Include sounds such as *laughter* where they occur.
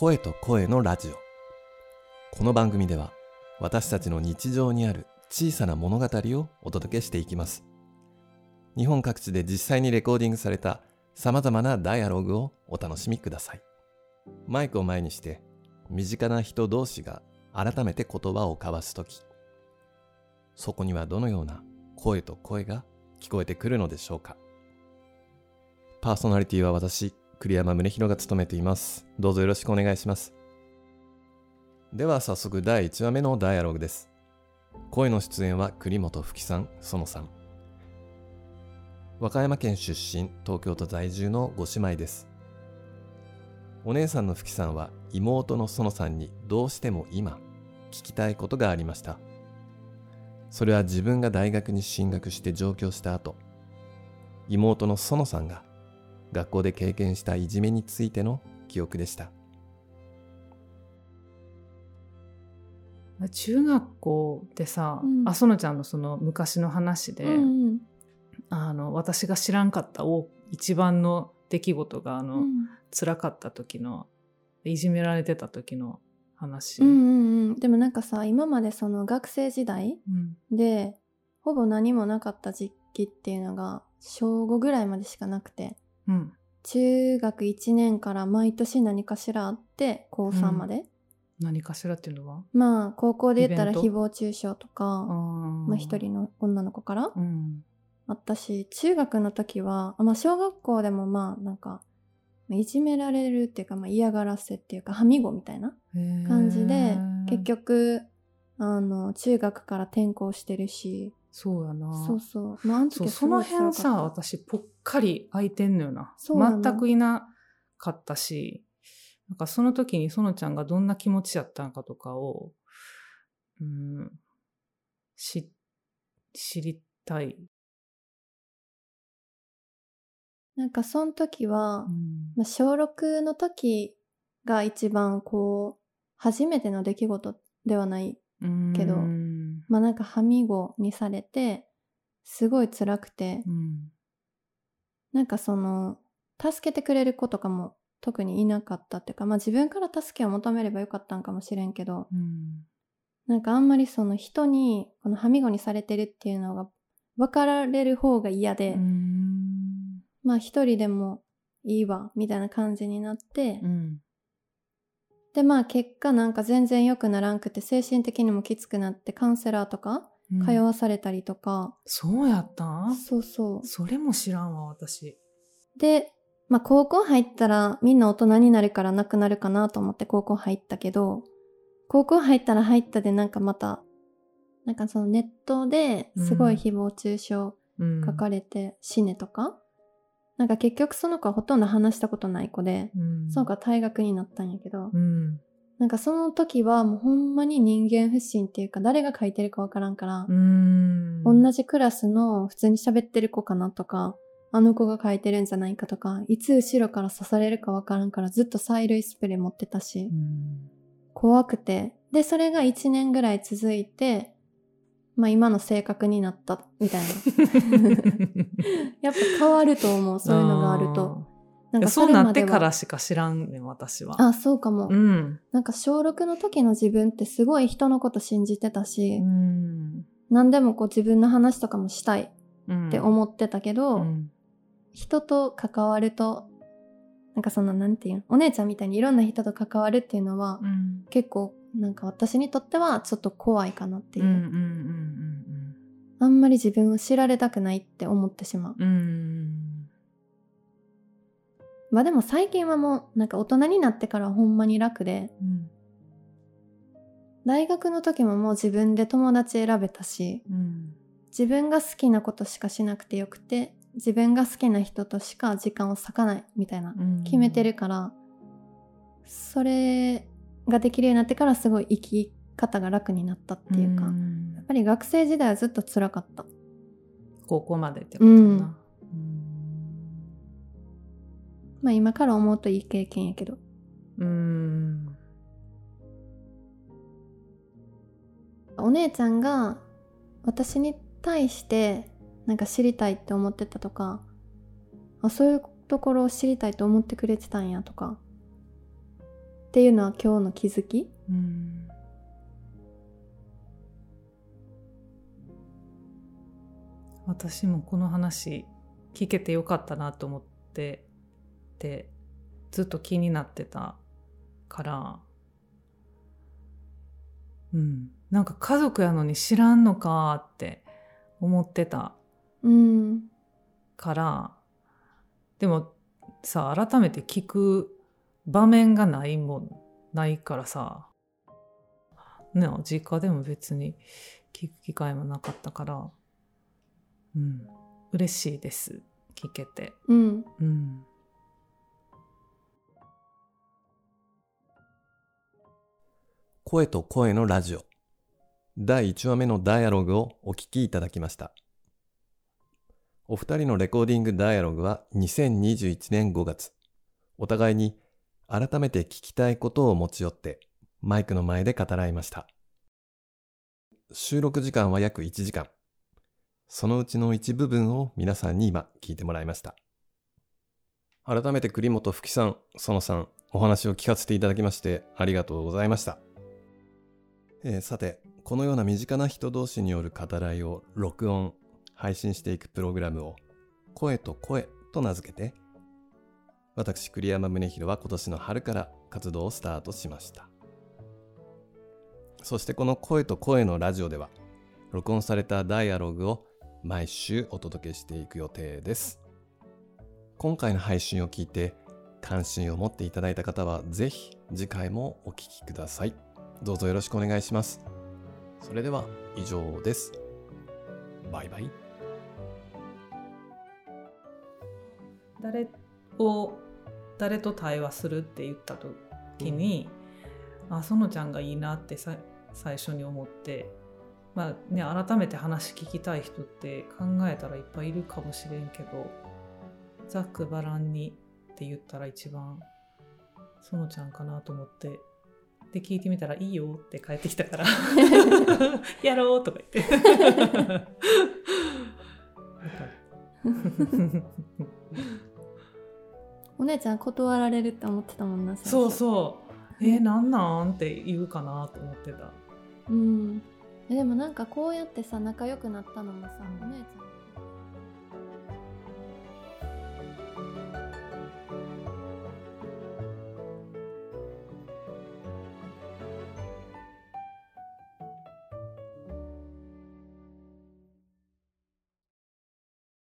声と声のラジオ。この番組では私たちの日常にある小さな物語をお届けしていきます。日本各地で実際にレコーディングされた様々なダイアログをお楽しみください。マイクを前にして身近な人同士が改めて言葉を交わすときそこにはどのような声と声が聞こえてくるのでしょうか。パーソナリティは私栗山宗弘が務めています。どうぞよろしくお願いします。では早速第1話目のダイアログです。声の出演は栗本吹さん園さん。和歌山県出身東京都在住のご姉妹です。お姉さんの吹さんは妹の園さんにどうしても今聞きたいことがありました。それは自分が大学に進学して上京した後妹の園さんが学校で経験したいじめについての記憶でした。中学校でさ、うん。あそのちゃんのその昔の話で、うんうん。あの私が知らんかったお一番の出来事があの、辛かった時のいじめられてた時の話、うんうんうん。でもなんかさ今までその学生時代うん。でほぼ何もなかった時期っていうのが小5ぐらいまでしかなくてうん。中学1年から毎年何かしらあって高3まで、何かしらっていうのは？まあ高校で言ったら誹謗中傷とかままあ、一人の女の子からうん。あったし中学の時はあまあ小学校でもまあなんかまあいじめられるっていうか、まあ、嫌がらせっていうかはみごみたいな感じで結局あの中学から転校してるし。そうやな。そうそう。まああの時その辺さ私ぽっかり空いてんのよな。全くいなかったしなんかその時に園ちゃんがどんな気持ちやったのかとかをうんし知りたい、なんかその時は、うん。まあ、小6の時が一番こう初めての出来事ではないけどうん。まあなんかはみごにされてすごい辛くてうんなんかその助けてくれる子とかも特にいなかったっていうかまあ自分から助けを求めればよかったんかもしれんけどうん。なんかあんまりその人にこのはみごにされてるっていうのが分かられる方が嫌で、うん。まあ一人でもいいわみたいな感じになって、うん。でまあ結果なんか全然良くならんくて精神的にもきつくなってカウンセラーとかうん通わされたりとか、そうやった？んそうそう。それも知らんわ私。で、まあ、高校入ったらみんな大人になるからなくなるかなと思って高校入ったけど高校入ったら入ったでなんかまたなんかそのネットですごい誹謗中傷うん。書かれて死ねとか、なんか結局その子はほとんど話したことない子で、うん。その子は退学になったんやけど、うんなんかその時はもうほんまに人間不信っていうか誰が書いてるかわからんから、うん同じクラスの普通に喋ってる子かなとか、あの子が書いてるんじゃないかとか、いつ後ろから刺されるかわからんからずっと催涙スプレー持ってたしう、ん怖くて。で、それが1年ぐらい続いて、まあ今の性格になったみたいな。*laughs* やっぱ変わると思う、そういうのがあると。なんかそうなってからしか知らんねん私は。あ、そうかも。うん。なんか小6の時の自分ってすごい人のこと信じてたし、うん。何でもこう自分の話とかもしたいっって思ってたけど、うん。人と関わるとなんかそのなんていうのお姉ちゃんみたいにいろんな人と関わるっていうのは、うん。結構なんか私にとってはちょっと怖いかなっていう、うんうん。あんまり自分を知られたくないって思ってしまう。うんまあでも最近はもうなんか大人になってからはほんまに楽で。うん。大学の時ももう自分で友達選べたしうん。自分が好きなことしかしなくてよくて自分が好きな人としか時間を割かないみたいなうん。決めてるから、それができるようになってからすごい生き方が楽になったっていうか、やん。っぱり学生時代はずっと辛かった。高校までってことかなまあ今から思うといい経験やけど。うん。お姉ちゃんが私に対してなんか知りたいって思ってたとかあそういうところを知りたいと思ってくれてたんやとかっていうのは今日の気づき。うん。私もこの話聞けてよかったなと思っててずっと気になってたから。うん。なんか家族やのに知らんのかって思ってたうん。からでもさ改めて聞く場面がないもんないからさ。ね実家でも別に聞く機会もなかったから。うん。嬉しいです。聞けて。うん。うん声と声のラジオ。第1話目のダイアログをお聞きいただきました。お二人のレコーディングダイアログは2021年5月。お互いに改めて聞きたいことを持ち寄ってマイクの前で語らいました。収録時間は約1時間。そのうちの一部分を皆さんに今聞いてもらいました。改めて栗本福さん、園さん、お話を聞かせていただきましてありがとうございました。えーさて、このような身近な人同士による語らいを録音、配信していくプログラムを声と声と名付けて、私栗山宗弘は今年の春から活動をスタートしました。そしてこの声と声のラジオでは、録音されたダイアログを毎週お届けしていく予定です。今回の配信を聞いて関心を持っていただいた方はぜひ次回もお聞きください。どうぞよろしくお願いします。それでは以上です。バイバイ。誰を誰と対話するって言った時に、あ園ちゃんがいいなってさ最初に思って、まあね、改めて話聞きたい人って考えたらいっぱいいるかもしれんけどざっくばらんにって言ったら一番園ちゃんかなと思って。で聞いてみたら「いいよ」って帰ってきたから「*laughs* *laughs* やろう」とか言って *laughs* お姉ちゃん断られるって思ってたもんな。そうそう。えー、なんなんって言うかなと思ってた。うん。えでもなんかこうやってさ仲良くなったのもさお姉ちゃん